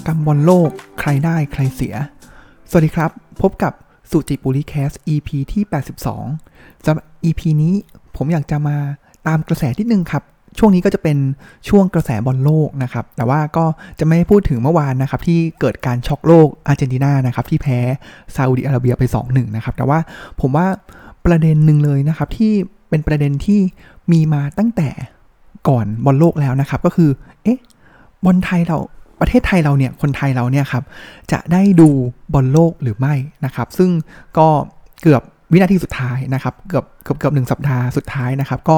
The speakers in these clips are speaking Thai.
ากรรมบอลโลก ใครได้ใครเสีย สวัสดีครับ พบกับสุจิปุริแคส EP ที่ 82สำหรับ EP นี้ผมอยากจะมาตามกระแสนิดนึงครับ ช่วงนี้ก็จะเป็นช่วงกระแสบอลโลกนะครับ แต่ว่าก็จะไม่พูดถึงเมื่อวานนะครับ ที่เกิดการช็อกโลกอาร์เจนตินานะครับ ที่แพ้ซาอุดิอาระเบียไป 2-1 นะครับ แต่ว่าผมว่าประเด็นหนึ่งเลยนะครับที่เป็นประเด็นที่มีมาตั้งแต่ก่อนบอลโลกแล้วนะครับ ก็คือ เอ๊ะบอลไทยเรา ประเทศไทยเราเนี่ยคนไทยเราเนี่ยครับจะได้ดูบอลโลกหรือไม่นะครับ ซึ่งก็เกือบวินาทีสุดท้ายนะครับเกือบเกือบเกือบหนึ่งสัปดาห์สุดท้ายนะครับ ก็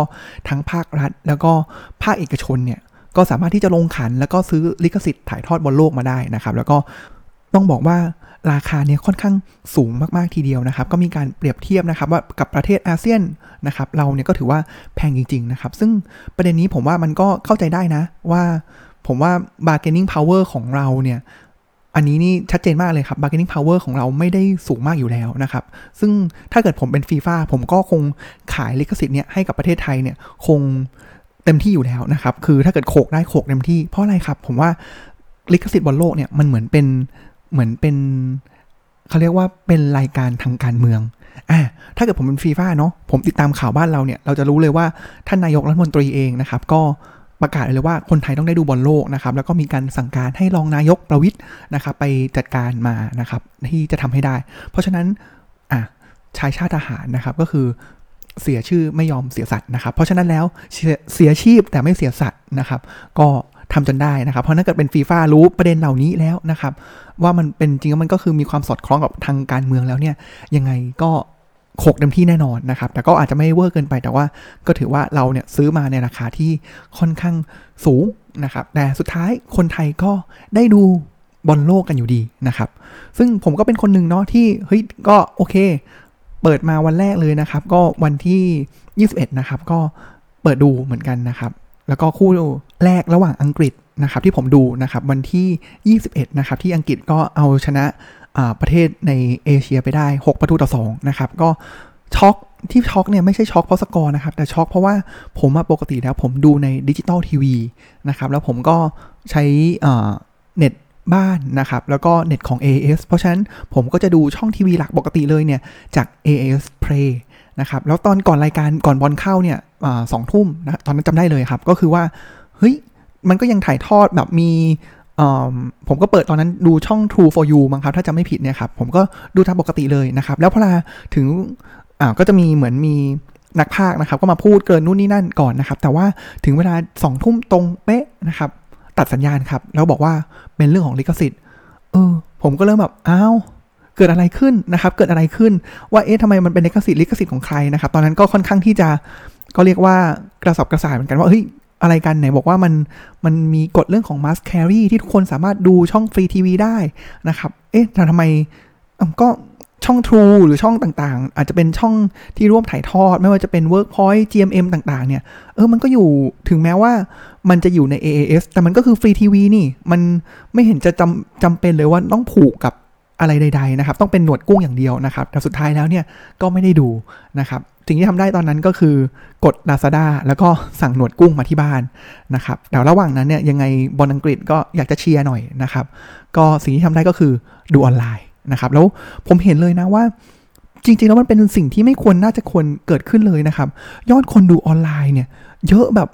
ทั้งภาครัฐ แล้วก็ภาคเอกชนเนี่ยก็สามารถที่จะลงขัน แล้วก็ซื้อลิขสิทธิ์ถ่ายทอดบอลโลกมาได้นะครับ แล้วก็ต้องบอกว่าราคาเนี่ยค่อนข้างสูงมาก ๆ ทีเดียวนะครับ ก็มีการเปรียบเทียบนะครับว่ากับประเทศอาเซียนนะครับ เราเนี่ยก็ถือว่าแพงจริง ๆ นะครับ ซึ่งประเด็นนี้ผมว่ามันก็เข้าใจได้นะว่า ผมว่า bargaining power ของเราเนี่ยอันนี้นี่ชัดเจนมากเลยครับ bargaining power ของเราไม่ได้สูงมากอยู่แล้วนะครับ ซึ่งถ้าเกิดผมเป็นฟีฟ่าผมก็คงขายลิขสิทธิ์เนี่ยให้กับประเทศไทยเนี่ยคงเต็มที่อยู่แล้วนะครับ คือถ้าเกิดโขกได้โขกเต็มที่ เพราะอะไรครับ ผมว่าลิขสิทธิ์บอลโลกเนี่ยมันเหมือนเป็นเหมือนเป็นเขาเรียกว่าเป็นรายการทางการเมืองอ่าถ้าเกิดผมเป็นฟีฟ่าเนาะผมติดตามข่าวบ้านเราเนี่ยเราจะรู้เลยว่าท่านนายกรัฐมนตรีเองนะครับ ก็ ประกาศเลยว่าคนไทยต้องได้ดูบอลโลกนะครับ แล้วก็มีการสั่งการให้รองนายกประวิทย์นะครับไปจัดการมานะครับที่จะทำให้ได้ เพราะฉะนั้นอะชายชาติทหารนะครับก็คือเสียชื่อไม่ยอมเสียสัตว์นะครับ เพราะฉะนั้นแล้วเสียชีพแต่ไม่เสียสัตว์นะครับ ก็ทำจนได้นะครับ เพราะถ้าเกิดเป็นฟีฟ่ารู้ประเด็นเหล่านี้แล้วนะครับ ว่ามันเป็นจริงมันก็คือมีความสอดคล้องกับทางการเมืองแล้วเนี่ยยังไงก็ โขกเต็มที่แน่นอนนะครับ แต่ก็อาจจะไม่เวอร์เกินไป แต่ว่าก็ถือว่าเราเนี่ยซื้อมาในราคาที่ค่อนข้างสูงนะครับ แต่สุดท้ายคนไทยก็ได้ดูบอลโลกกันอยู่ดีนะครับ ซึ่งผมก็เป็นคนหนึ่งเนาะที่เฮ้ยก็โอเค เปิดมาวันแรกเลยนะครับ ก็วันที่ 21 นะครับ ก็เปิดดูเหมือนกันนะครับ แล้วก็คู่แรกระหว่างอังกฤษ นะครับที่ผมดูนะครับวันที่ 21 นะครับที่อังกฤษก็เอาชนะประเทศในเอเชียไปได้ 6 ประตูต่อ 2 นะครับ ก็ช็อกที่ช็อกเนี่ยไม่ใช่ช็อกเพราะสกอร์นะครับ แต่ช็อกเพราะว่าผมปกติแล้วผมดูในดิจิตอลทีวีนะครับ แล้วผมก็ใช้เน็ตบ้านนะครับ แล้วก็เน็ตของ AIS เพราะฉะนั้นผมก็จะดูช่องทีวีหลักปกติเลยเนี่ย จาก AIS Play นะครับ แล้วตอนก่อนรายการก่อนบอลเข้าเนี่ยสองทุ่มนะตอนนั้นจำได้เลยครับ ก็คือว่าเฮ้ย มันก็ยังถ่ายทอดแบบมีผมก็เปิดตอนนั้นดูช่อง True for You มั้งครับ ถ้าจะไม่ผิดเนี่ยครับ ผมก็ดูตามปกติเลยนะครับ แล้วพอลาถึงก็จะมีเหมือนมีนักพากนะครับ ก็มาพูดเกินนู่นนี่นั่นก่อนนะครับ แต่ว่าถึงเวลาสองทุ่มตรงเป๊ะนะครับ ตัดสัญญาณครับ แล้วบอกว่าเป็นเรื่องของลิขสิทธิ์เออ ผมก็เริ่มแบบอ้าวเกิดอะไรขึ้นนะครับ เกิดอะไรขึ้นว่าเอ๊ะทำไมมันเป็นลิขสิทธิ์ลิขสิทธิ์ของใครนะครับ ตอนนั้นก็ค่อนข้างที่จะก็เรียกว่ากระสอบกระสายเหมือนกันว่าเฮ้ย อะไรกันไหนบอกว่ามันมันมีกฎเรื่องของ must carry ที่ทุกคนสามารถดูช่องฟรีทีวีได้นะครับ เอ๊ะทำไมก็ช่อง True หรือช่องต่างๆ อาจจะเป็นช่องที่ร่วมถ่ายทอด ไม่ว่าจะเป็น Workpoint GMM ต่างๆ เนี่ย เออ มันก็อยู่ถึงแม้ว่ามันจะอยู่ใน AAS แต่มันก็คือฟรีทีวีนี่ มันไม่เห็นจะจำจำเป็นเลยว่าต้องผูกกับอะไรใด ๆ นะครับ ต้องเป็นหนวดกุ้งอย่างเดียวนะครับ แต่สุดท้ายแล้วเนี่ย ก็ไม่ได้ดูนะครับ สิ่งที่ทำได้ตอนนั้นก็คือกด Lazada แล้วก็สั่งหนวดกุ้งมาที่บ้านนะครับแต่ระหว่างนั้นเนี่ยยังไงบอลอังกฤษก็อยากจะเชียร์หน่อยนะครับ ก็สิ่งที่ทำได้ก็คือดูออนไลน์นะครับ แล้วผมเห็นเลยนะว่าจริงๆ แล้วมันเป็นสิ่งที่ไม่ควรน่าจะควรเกิดขึ้นเลยนะครับ ยอดคนดูออนไลน์เนี่ย เยอะแบบ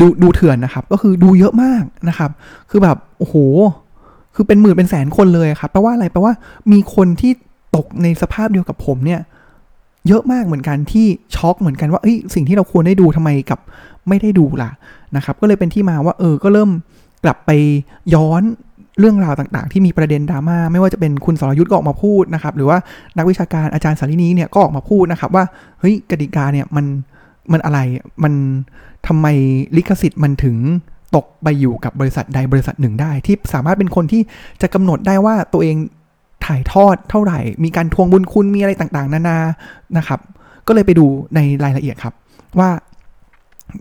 ดูดูเถื่อนนะครับ ก็คือดูเยอะมากนะครับ คือแบบโอ้โห คือเป็นหมื่นเป็นแสนคนเลยครับแปลว่าอะไรแปลว่ามีคนที่ตกในสภาพเดียวกับผมเนี่ย เยอะมากเหมือนกันที่ช็อกเหมือนกันว่าเอ้ยสิ่งที่เราควรได้ดูทำไมกับไม่ได้ดูล่ะนะครับ ก็เลยเป็นที่มาว่าเออก็เริ่มกลับไปย้อนเรื่องราวต่างๆ ที่มีประเด็นดราม่าไม่ว่าจะเป็นคุณสรยุทธ์ก็ออกมาพูดนะครับ หรือว่านักวิชาการอาจารย์สารินีเนี่ยก็ออกมาพูดนะครับ ว่าเฮ้ยกติกาเนี่ยมันมันอะไรมันทำไมลิขสิทธิ์มันถึงตกไปอยู่กับบริษัทใดบริษัทหนึ่งได้ ที่สามารถเป็นคนที่จะกำหนดได้ว่าตัวเอง ถ่ายทอดเท่าไหร่ มีการทวงบุญคุณมีอะไรต่างๆ นานานะครับ ก็เลยไปดูในรายละเอียดครับ ว่า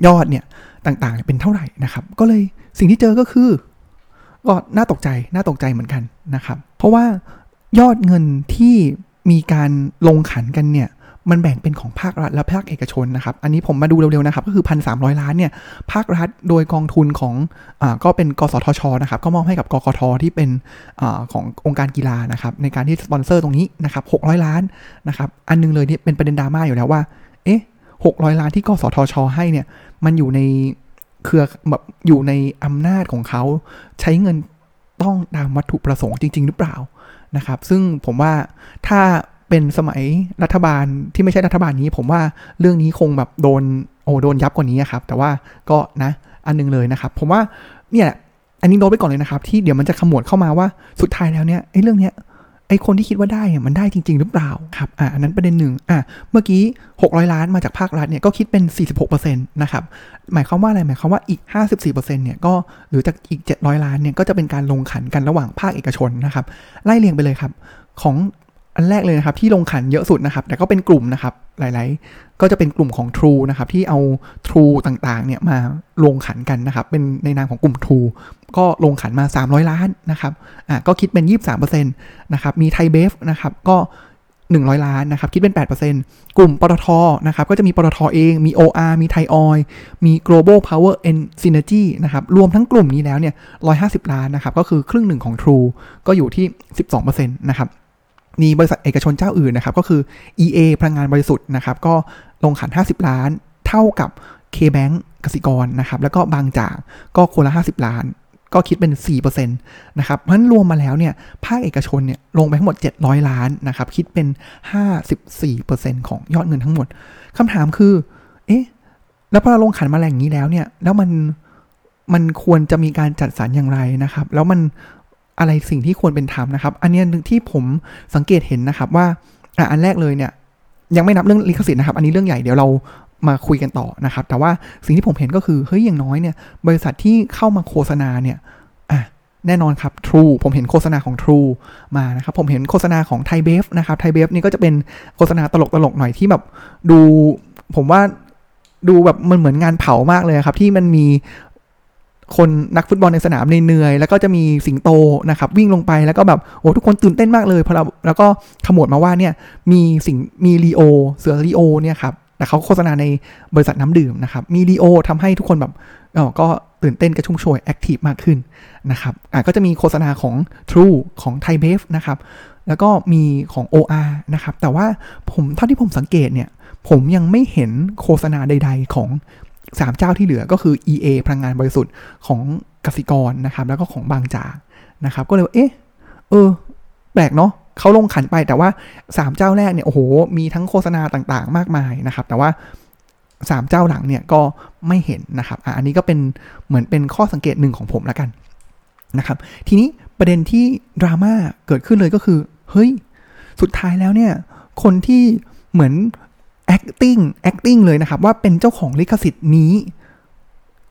ยอดเนี่ยต่างๆเป็นเท่าไหร่นะครับ ก็เลยสิ่งที่เจอก็คือก็น่าตกใจน่าตกใจเหมือนกันนะครับ เพราะว่ายอดเงินที่มีการลงขันกันเนี่ย มันแบ่งเป็นของภาครัฐและภาคเอกชนนะครับ อันนี้ผมมาดูเร็วๆนะครับ ก็คือพันสามร้อยล้านเนี่ย ภาครัฐโดยกองทุนของอ่าก็เป็นกสทชนะครับ ก็มอบให้กับกกทที่เป็นอ่าขององค์การกีฬานะครับ ในการที่สปอนเซอร์ตรงนี้นะครับหกร้อยล้านนะครับ อันนึงเลยนี่เป็นประเด็นดราม่าอยู่แล้วว่า เอ๊ะหกร้อยล้านที่กสทช ให้เนี่ย มันอยู่ในเครือแบบอยู่ในอำนาจของเขาใช้เงินต้องตามวัตถุประสงค์จริง ๆ หรือเปล่านะครับ ซึ่งผมว่าถ้า เป็นสมัยรัฐบาลที่ไม่ใช่รัฐบาลนี้ ผมว่าเรื่องนี้คงแบบโดนโอ้โดนยับกว่านี้ครับ แต่ว่าก็นะอันนึงเลยนะครับ ผมว่าเนี่ยอันนี้โน้ตไปก่อนเลยนะครับ ที่เดี๋ยวมันจะขมวดเข้ามาว่าสุดท้ายแล้วเนี่ยไอ้เรื่องเนี้ยไอ้คนที่คิดว่าได้มันได้จริง ๆ หรือเปล่าครับอ่าอันนั้นประเด็นหนึ่งอะเมื่อกี้ 600 ล้านมาจากภาครัฐเนี่ยก็คิดเป็น 46%นะครับหมายความว่าอะไรหมายความว่าอีก 54%เนี่ยก็หรือจากอีก 700 ล้านเนี่ยก็จะเป็นการลงขันกันระหว่างภาคเอกชนนะครับไล่เรียงไปเลยครับ ของ อันแรกเลยนะครับที่ลงขันเยอะสุดนะครับ แต่ก็เป็นกลุ่มนะครับ หลาย ๆ ก็จะเป็นกลุ่มของ True นะครับ ที่เอา True ต่าง ๆ เนี่ยมาลงขันกันนะครับ เป็นในนามของกลุ่ม True ก็ลงขันมา 300 ล้านนะครับอะก็คิดเป็น 23%นะครับ มีไทยเบฟนะครับก็ 100 ล้านนะครับ คิดเป็น 8%กลุ่มปตทนะครับ ก็จะมีปตทเอง มี OR มีไทยออยมี global power and synergy นะครับ รวมทั้งกลุ่มนี้แล้วเนี่ย 150 ล้านนะครับ ก็คือครึ่งหนึ่งของ True ก็อยู่ที่ 12%นะครับ มีบริษัทเอกชนเจ้าอื่นนะครับ ก็คือ EA พลังงานบริสุทธิ์นะครับ ก็ลงขัน 50 ล้าน เท่ากับ K-Bank กสิกรนะครับ แล้วก็บางจากก็คนละ 50 ล้าน ก็คิดเป็น4%นะครับเพราะฉะนั้นรวมมาแล้วเนี่ย ภาคเอกชนเนี่ยลงไปทั้งหมด 700 ล้านนะครับ คิดเป็น 54%ของยอดเงินทั้งหมดคำถามคือ เอ๊ะ แล้วพอเราลงขันมาแหล่งนี้แล้วเนี่ย แล้วมันมันควรจะมีการจัดสรรอย่างไรนะครับ แล้วมัน อะไรสิ่งที่ควรเป็นธรรมนะครับ อันนี้ที่ผมสังเกตเห็นนะครับว่าอันแรกเลยเนี่ยยังไม่นับเรื่องลิขสิทธิ์นะครับ อันนี้เรื่องใหญ่เดี๋ยวเรามาคุยกันต่อนะครับ แต่ว่าสิ่งที่ผมเห็นก็คือเฮ้ยอย่างน้อยเนี่ย บริษัทที่เข้ามาโฆษณาเนี่ยอะแน่นอนครับ True ผมเห็นโฆษณาของ True มานะครับ ผมเห็นโฆษณาของไทยเบฟนะครับไทยเบฟนี่ก็จะเป็นโฆษณาตลกๆหน่อยที่แบบดูผมว่าดูแบบมันเหมือนงานเผามากเลยครับ ที่มันมี คนนักฟุตบอลในสนามเหนื่อยๆแล้วก็จะมีสิงโตนะครับวิ่งลงไปแล้วก็แบบโอ้ทุกคนตื่นเต้นมากเลยพอเราแล้วก็ขมวดมาว่าเนี่ยมีสิงมีลีโอเสือลีโอเนี่ยครับแต่เขาโฆษณาในบริษัทน้ำดื่มนะครับมีลีโอทำให้ทุกคนแบบอ๋อก็ตื่นเต้นกระชุ่มกระชวย active มากขึ้นนะครับอะก็จะมีโฆษณาของ True ของไทยเบฟนะครับแล้วก็มีของ OR นะครับแต่ว่าผมเท่าที่ผมสังเกตเนี่ยผมยังไม่เห็นโฆษณาใด ๆ ของ 3 เจ้าที่เหลือก็คือ EA พลังงานบริสุทธิ์ของกสิกรนะครับ แล้วก็ของบางจากนะครับ ก็เลยเอ๊ะเออ แปลกเนาะเขาลงขันไปแต่ว่า 3 เจ้าแรกเนี่ยโอ้โหมีทั้งโฆษณาต่างๆ มากมายนะครับ แต่ว่า 3 เจ้าหลังเนี่ยก็ไม่เห็นนะครับออันนี้ก็เป็นเหมือนเป็นข้อสังเกตหนึ่งของผมแล้วกันนะครับ ทีนี้ประเด็นที่ดราม่าเกิดขึ้นเลยก็คือ เฮ้ย สุดท้ายแล้วเนี่ย คนที่เหมือน acting acting เลยนะครับ ว่าเป็นเจ้าของลิขสิทธิ์นี้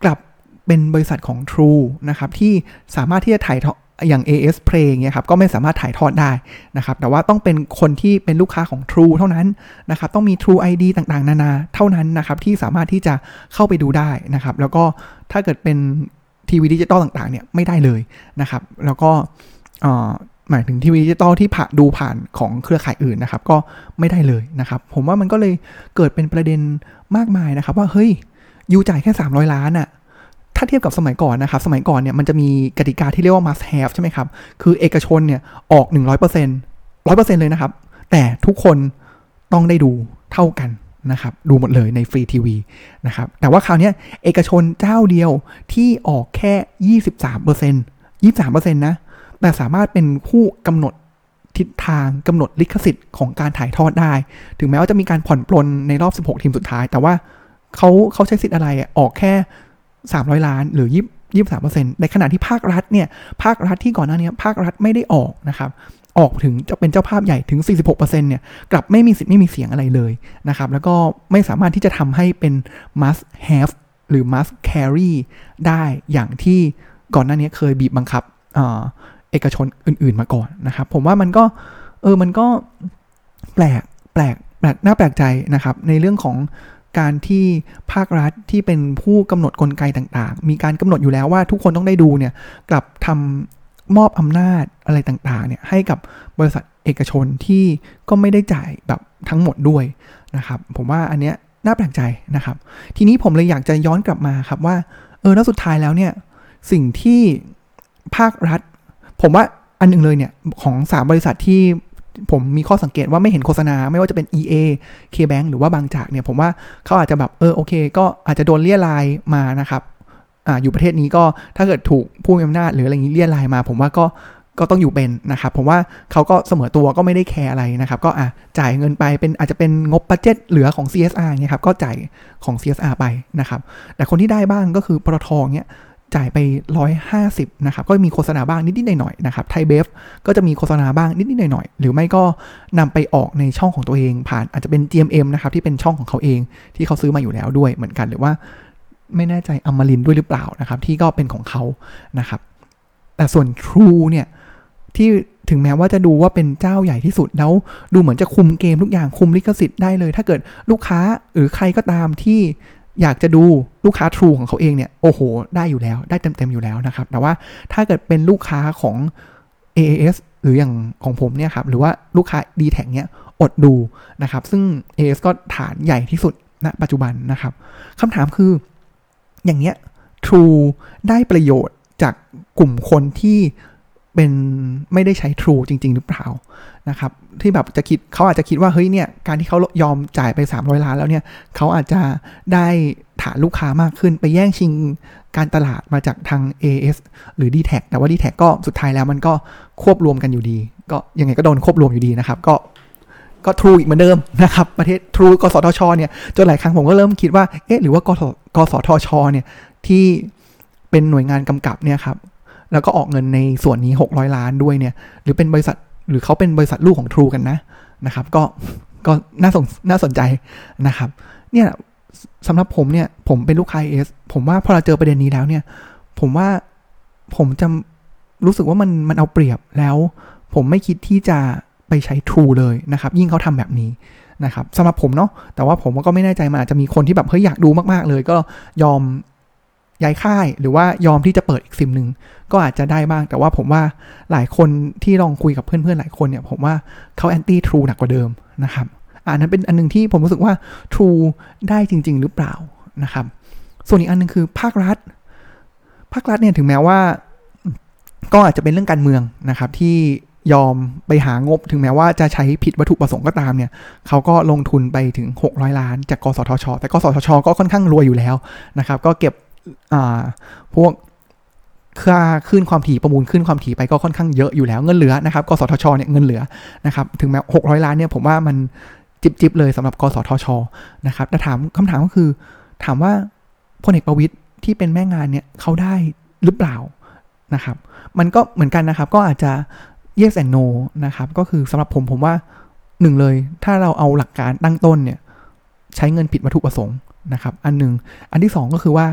กลับเป็นบริษัทของ True นะครับ ที่สามารถที่จะถ่ายทอดอย่าง AIS Play เงี้ยครับ ก็ไม่สามารถถ่ายทอดได้นะครับ แต่ว่าต้องเป็นคนที่เป็นลูกค้าของ True เท่านั้นนะครับ ต้องมี True ID ต่างๆ นานาเท่านั้นนะครับ ที่สามารถที่จะเข้าไปดูได้นะครับ แล้วก็ถ้าเกิดเป็นทีวีดิจิตอลต่างๆ เนี่ยไม่ได้เลยนะครับ แล้วก็ หมายถึงทีวีดิจิตอลที่ผ่าดูผ่านของเครือข่ายอื่นนะครับ ก็ไม่ได้เลยนะครับ ผมว่ามันก็เลยเกิดเป็นประเด็นมากมายนะครับ ว่าเฮ้ย you จ่ายแค่ 300 ล้านอะถ้าเทียบกับสมัยก่อนนะครับ สมัยก่อนเนี่ยมันจะมีกติกาที่เรียกว่า must have ใช่ไหมครับ คือเอกชนเนี่ยออก 100% 100%เลยนะครับ แต่ทุกคนต้องได้ดูเท่ากันนะครับ ดูหมดเลยในฟรีทีวีนะครับ แต่ว่าคราวนี้เอกชนเจ้าเดียวที่ออกแค่ 23% 23%นะ แต่สามารถเป็นผู้กำหนดทิศทางกำหนดลิขสิทธิ์ของการถ่ายทอดได้ ถึงแม้ว่าจะมีการผ่อนปลนในรอบ 16 ทีมสุดท้าย แต่ว่าเขาเขาใช้สิทธิ์อะไรออกแค่ 300 ล้านหรือยี่สามเปอร์เซ็นต์ในขณะที่ภาครัฐเนี่ย ภาครัฐที่ก่อนหน้านี้ภาครัฐไม่ได้ออกนะครับ ออกถึงจะเป็นเจ้าภาพใหญ่ถึง 46%เนี่ยกลับไม่มีสิทธิ์ไม่มีเสียงอะไรเลยนะครับ แล้วก็ไม่สามารถที่จะทำให้เป็น must have หรือ must carry ได้อย่างที่ก่อนหน้านี้เคยบีบบังคับ เอกชนอื่น ๆ มาก่อนนะครับ ผมว่ามันก็เออมันก็แปลกแปลกแปลกน่าแปลกใจนะครับ ในเรื่องของการที่ภาครัฐที่เป็นผู้กำหนดกลไกต่างๆ มีการกำหนดอยู่แล้วว่าทุกคนต้องได้ดูเนี่ยกลับทำมอบอำนาจอะไรต่างๆเนี่ยให้กับบริษัทเอกชนที่ก็ไม่ได้จ่ายแบบทั้งหมดด้วยนะครับ ผมว่าอันเนี้ยน่าแปลกใจนะครับ ทีนี้ผมเลยอยากจะย้อนกลับมาครับว่าเออแล้วสุดท้ายแล้วเนี่ยสิ่งที่ภาครัฐ ผมว่าอันหนึ่งเลยเนี่ยของสามบริษัทที่ผมมีข้อสังเกตว่าไม่เห็นโฆษณา ไม่ว่าจะเป็น EA KBank หรือว่าบางจากเนี่ย ผมว่าเขาอาจจะแบบเออโอเค ก็อาจจะโดนเรี่ยไรมานะครับอ่าอยู่ประเทศนี้ก็ถ้าเกิดถูกผู้มีอำนาจหรืออะไรอย่างนี้เรี่ยไรมา ผมว่าก็ก็ต้องอยู่เป็นนะครับผมว่าเขาก็เสมอตัวก็ไม่ได้แคร์อะไรนะครับ ก็อะจ่ายเงินไปเป็นอาจจะเป็นงบ budget เหลือของ CSR เนี่ยครับก็จ่ายของ CSR ไปนะครับ แต่คนที่ได้บ้างก็คือปตทเนี่ย จ่ายไป 150นะครับก็มีโฆษณาบ้างนิดๆหน่อยๆนะครับไทยเบฟก็จะมีโฆษณาบ้างนิดๆหน่อยๆหรือไม่ก็นำไปออกในช่องของตัวเอง ผ่านอาจจะเป็น GMM นะครับที่เป็นช่องของเขาเองที่เขาซื้อมาอยู่แล้วด้วยเหมือนกันหรือว่าไม่แน่ใจอมรินด้วยหรือเปล่านะครับที่ก็เป็นของเขานะครับแต่ส่วน True เนี่ยที่ถึงแม้ว่าจะดูว่าเป็นเจ้าใหญ่ที่สุดแล้วดูเหมือนจะคุมเกมทุกอย่างคุมลิขสิทธิ์ได้เลย ถ้าเกิดลูกค้าหรือใครก็ตามที่ อยากจะดูลูกค้า True ของเขาเองเนี่ยโอ้โห ได้อยู่แล้วได้เต็มๆอยู่แล้วนะครับ แต่ว่าถ้าเกิดเป็นลูกค้าของ AAS หรืออย่างของผมเนี่ยครับ หรือว่าลูกค้า d t แทเนี่ยอดดูนะครับ ซึ่ง AAS ก็ฐานใหญ่ที่สุดณปัจจุบันนะครับคำถามคือ อย่างเงี้ย True ได้ประโยชน์จากกลุ่มคนที่ เป็นไม่ได้ใช้ True จริง ๆ หรือเปล่านะครับที่แบบจะคิดเขาอาจจะคิดว่าเฮ้ยเนี่ยการที่เขายอมจ่ายไป 300 ล้านแล้วเนี่ยเขาอาจจะได้ฐานลูกค้ามากขึ้นไปแย่งชิงการตลาดมาจากทาง AS หรือ d t แทแต่ว่า d t แทก็สุดท้ายแล้วมันก็ควบรวมกันอยู่ดี ก็ยังไงก็โดนควบรวมอยู่ดีนะครับ ก็ก็ทรูอีกเหมือนเดิมนะครับ ประเทศทรูกสทชเนี่ยจนหลายครั้งผมก็เริ่มคิดว่าเอ๊ะหรือว่ากสกสทชเนี่ยที่เป็นหน่วยงานกำกับเนี่ยครับ แล้วก็ออกเงินในส่วนนี้ 600 ล้านด้วยเนี่ย หรือเป็นบริษัทหรือเขาเป็นบริษัทลูกของ True กันนะนะครับ ก็ก็น่าสนน่าสนใจนะครับ เนี่ยสำหรับผมเนี่ย ผมเป็นลูกค้าเอสผมว่าพอเราเจอประเด็นนี้แล้วเนี่ย ผมว่าผมจะรู้สึกว่ามันมันเอาเปรียบแล้ว ผมไม่คิดที่จะไปใช้ True เลยนะครับ ยิ่งเขาทำแบบนี้นะครับสำหรับผมเนาะแต่ว่าผมก็ไม่แน่ใจมันอาจจะมีคนที่แบบเฮ้ยอยากดูมาก ๆ เลย ก็ยอม ย้ายค่าย หรือว่ายอมที่จะเปิดอีกซิมหนึ่งก็อาจจะได้บ้าง แต่ว่าผมว่าหลายคนที่ลองคุยกับเพื่อนๆหลายคนเนี่ย ผมว่าเขาแอนตี้ทรูหนักกว่าเดิมนะครับอันนั้นเป็นอันนึงที่ผมรู้สึกว่า True ได้จริง ๆ หรือเปล่านะครับ ส่วนอีกอันนึงคือภาครัฐ ภาครัฐเนี่ยถึงแม้ว่า ก็อาจจะเป็นเรื่องการเมืองนะครับ ที่ยอมไปหางบถึงแม้ว่าจะใช้ผิดวัตถุประสงค์ก็ตามเนี่ยเขาก็ลงทุนไปถึง 600 ล้านจากกสทช แต่กสทช ก็ค่อนข้างรวยอยู่แล้วนะครับ ก็เก็บ พวกค่าขึ้นความถี่ประมูลขึ้นความถี่ไปก็ค่อนข้างเยอะอยู่แล้วเงินเหลือนะครับกสทชเนี่ยเงินเหลือนะครับถึงแม้หกร้อยล้านเนี่ยผมว่ามันจิบจิบเลยสำหรับกสทชนะครับแต่ถามคำถามก็คือ ถามว่าพลเอกประวิตยที่เป็นแม่งานเนี่ยเขาได้หรือเปล่านะครับ มันก็เหมือนกันนะครับ ก็อาจจะ yes and no นะครับ ก็คือสำหรับผมผมว่าหนึ่งเลย ถ้าเราเอาหลักการตั้งต้นเนี่ย ใช้เงินผิดวัตถุประสงค์นะครับ อันหนึ่งอันที่สองก็คือว่า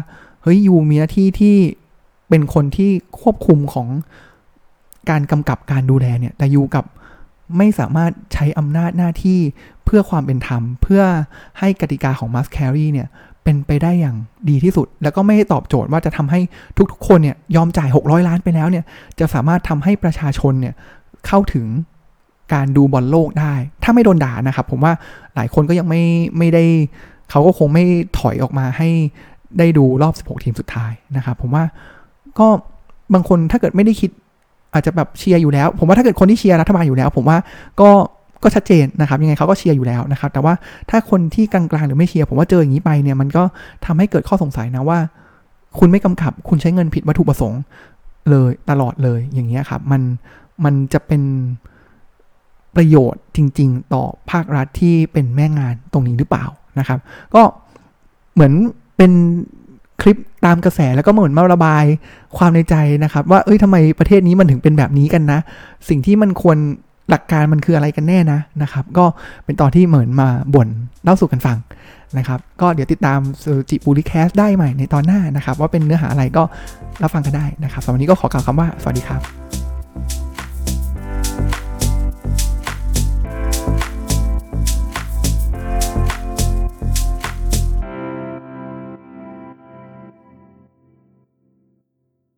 ฮ้ยยูมีหน้าที่ที่เป็นคนที่ควบคุมของการกำกับการดูแลเนี่ย แต่ยูกับไม่สามารถใช้อำนาจหน้าที่เพื่อความเป็นธรรม เพื่อให้กติกาของมัสแครีเนี่ย เป็นไปได้อย่างดีที่สุด แล้วก็ไม่ตอบโจทย์ว่าจะทำให้ทุกๆ คนเนี่ยยอมจ่าย 600 ล้านไปแล้วเนี่ย จะสามารถทำให้ประชาชนเนี่ยเข้าถึงการดูบอลโลกได้ ถ้าไม่โดนด่านะครับ ผมว่าหลายคนก็ยังไม่ไม่ได้เขาก็คงไม่ถอยออกมาให้ ได้ดูรอบ 16 ทีมสุดท้ายนะครับ ผมว่าก็บางคนถ้าเกิดไม่ได้คิด อาจจะแบบเชียร์อยู่แล้ว ผมว่าถ้าเกิดคนที่เชียร์รัฐบาลอยู่แล้ว ผมว่าก็ก็ชัดเจนนะครับยังไงเขาก็เชียร์อยู่แล้วนะครับ แต่ว่าถ้าคนที่กลางๆหรือไม่เชียร์ผมว่าเจออย่างนี้ไปเนี่ยมันก็ทำให้เกิดข้อสงสัยนะว่า คุณไม่กำกับ คุณใช้เงินผิดวัตถุประสงค์เลยตลอดเลยอย่างเงี้ยครับ มันมันจะเป็นประโยชน์จริง ๆ ต่อภาครัฐที่เป็นแม่งานตรงนี้หรือเปล่านะครับ ก็เหมือน เป็นคลิปตามกระแสแล้วก็เหมือนมาระบายความในใจนะครับ ว่าเอ้ยทำไมประเทศนี้มันถึงเป็นแบบนี้กันนะ สิ่งที่มันควรหลักการมันคืออะไรกันแน่นะนะครับ ก็เป็นตอนที่เหมือนมาบ่นเล่าสู่กันฟังนะครับ ก็เดี๋ยวติดตามซูจิบูริแคสได้ใหม่ในตอนหน้านะครับ ว่าเป็นเนื้อหาอะไรก็รับฟังกันได้นะครับสำหรับวันนี้ก็ขอกล่าวคำว่าสวัสดีครับ